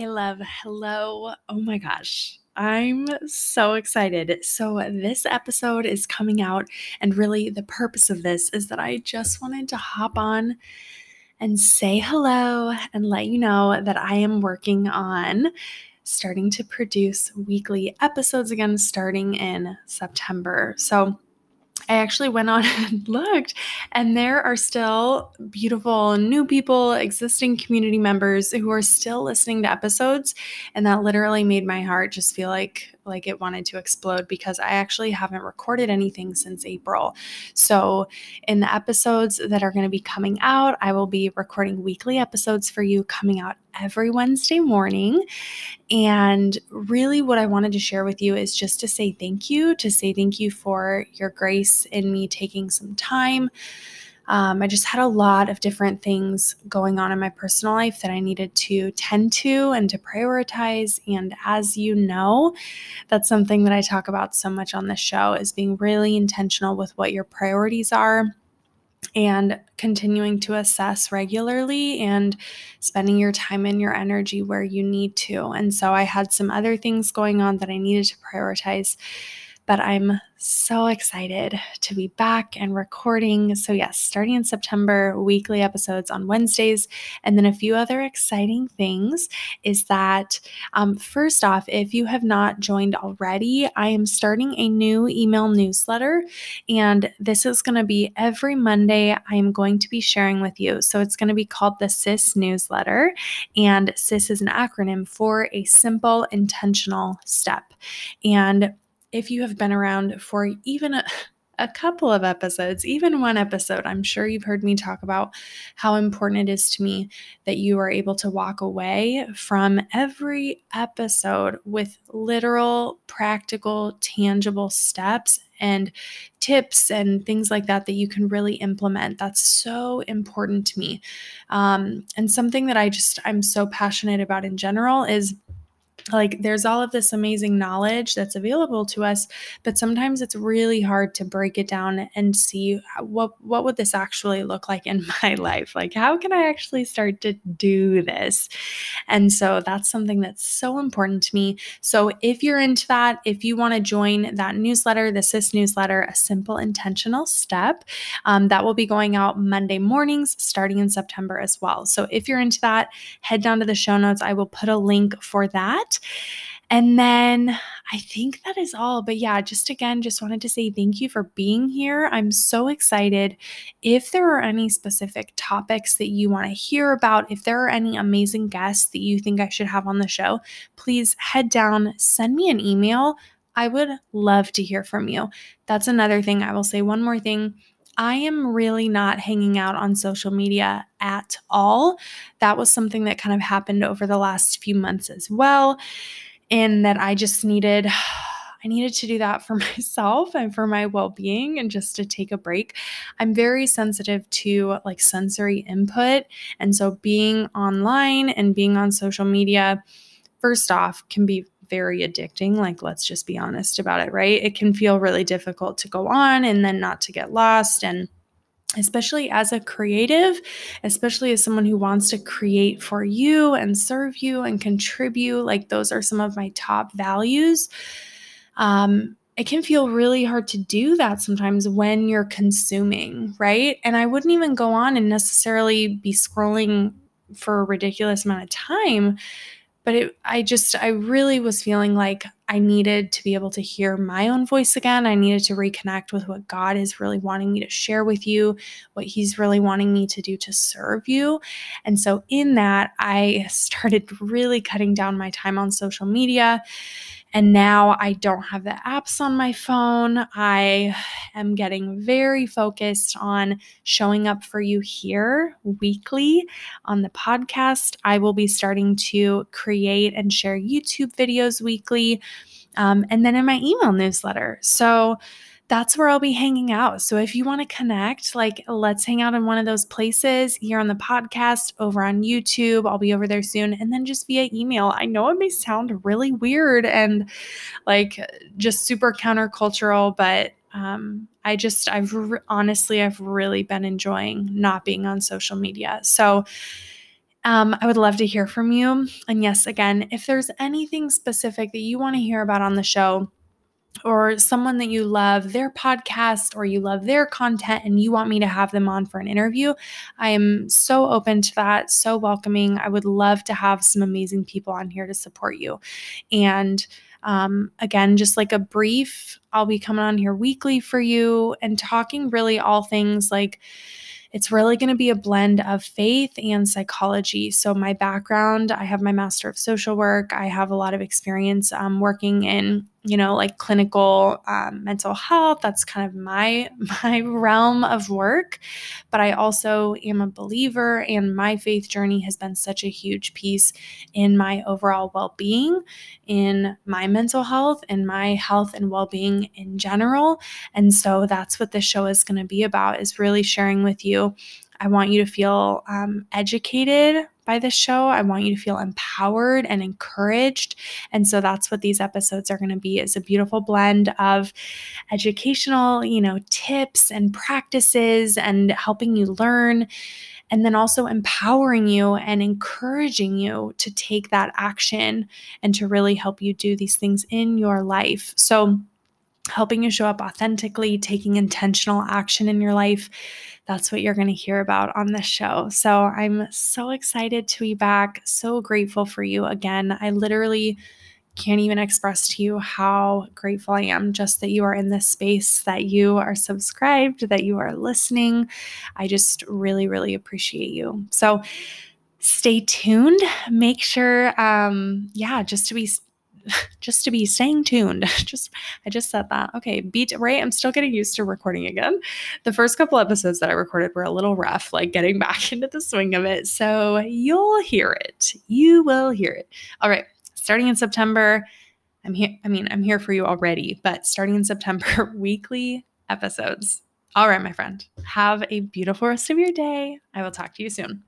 Hey, love. Hello. Oh my gosh. I'm so excited. So, this episode is coming out, and really, the purpose of this is that I just wanted to hop on and say hello and let you know that I am working on starting to produce weekly episodes again starting in September. So, I actually went on and looked, and there are still beautiful new people, existing community members who are still listening to episodes. And that literally made my heart just feel like like it wanted to explode because I actually haven't recorded anything since April. So, in the episodes that are going to be coming out, I will be recording weekly episodes for you coming out every Wednesday morning. And really, what I wanted to share with you is just to say thank you, to say thank you for your grace in me taking some time um, I just had a lot of different things going on in my personal life that I needed to tend to and to prioritize. And as you know, that's something that I talk about so much on the show is being really intentional with what your priorities are and continuing to assess regularly and spending your time and your energy where you need to. And so I had some other things going on that I needed to prioritize but I'm so excited to be back and recording. So, yes, starting in September, weekly episodes on Wednesdays. And then a few other exciting things is that, um, first off, if you have not joined already, I am starting a new email newsletter. And this is going to be every Monday, I am going to be sharing with you. So, it's going to be called the SIS newsletter. And SIS is an acronym for a simple, intentional step. And if you have been around for even a, a couple of episodes, even one episode, I'm sure you've heard me talk about how important it is to me that you are able to walk away from every episode with literal, practical, tangible steps and tips and things like that that you can really implement. That's so important to me. Um, and something that I just, I'm so passionate about in general is like there's all of this amazing knowledge that's available to us but sometimes it's really hard to break it down and see what what would this actually look like in my life? Like how can i actually start to do this? And so that's something that's so important to me. So if you're into that if you want to join that newsletter the sis newsletter a simple intentional step um, that will be going out monday mornings starting in september as well. So if you're into that head down to the show notes. I will put a link for that and then I think that is all. But yeah, just again, just wanted to say thank you for being here. I'm so excited. If there are any specific topics that you want to hear about, if there are any amazing guests that you think I should have on the show, please head down, send me an email. I would love to hear from you. That's another thing. I will say one more thing. I am really not hanging out on social media at all. That was something that kind of happened over the last few months as well. And that I just needed. I needed to do that for myself and for my well being and just to take a break. I'm very sensitive to like sensory input. And so being online and being on social media, first off, can be very addicting. Like, let's just be honest about it, right? It can feel really difficult to go on and then not to get lost. And especially as a creative, especially as someone who wants to create for you and serve you and contribute, like, those are some of my top values. Um, it can feel really hard to do that sometimes when you're consuming, right? And I wouldn't even go on and necessarily be scrolling for a ridiculous amount of time but it, I just, I really was feeling like I needed to be able to hear my own voice again. I needed to reconnect with what God is really wanting me to share with you, what He's really wanting me to do to serve you. And so, in that, I started really cutting down my time on social media and now I don't have the apps on my phone. I am getting very focused on showing up for you here weekly on the podcast. I will be starting to create and share YouTube videos weekly. Um, and then in my email newsletter. So, that's where I'll be hanging out. So if you want to connect, like let's hang out in one of those places here on the podcast, over on YouTube. I'll be over there soon. And then just via email. I know it may sound really weird and like just super countercultural, but um, I just, I've re- honestly, I've really been enjoying not being on social media. So Um, I would love to hear from you. And yes, again, if there's anything specific that you want to hear about on the show, or someone that you love their podcast or you love their content and you want me to have them on for an interview, I am so open to that, so welcoming. I would love to have some amazing people on here to support you. And um, again, just like a brief, I'll be coming on here weekly for you and talking really all things like it's really going to be a blend of faith and psychology. So, my background I have my Master of Social Work, I have a lot of experience um, working in you know like clinical um, mental health that's kind of my my realm of work. But i also am a believer and my faith journey has been such a huge piece in my overall well-being in my mental health and my health and well-being in general. And so that's what this show is going to be about is really sharing with you. I want you to feel um, educated by this show. I want you to feel empowered and encouraged. And so that's what these episodes are going to be is a beautiful blend of educational, you know, tips and practices and helping you learn and then also empowering you and encouraging you to take that action and to really help you do these things in your life. So helping you show up authentically, taking intentional action in your life that's what you're going to hear about on this show. So I'm so excited to be back. So grateful for you again. I literally can't even express to you how grateful I am just that you are in this space, that you are subscribed, that you are listening. I just really, really appreciate you. So stay tuned. Make sure, um, yeah, just to be just to be staying tuned. just I just said that. Okay, beat right. I'm still getting used to recording again. The first couple episodes that I recorded were a little rough, like getting back into the swing of it. So you'll hear it. You will hear it. All right, starting in September, I'm here. I mean, I'm here for you already, but starting in September, weekly episodes. All right, my friend. Have a beautiful rest of your day. I will talk to you soon.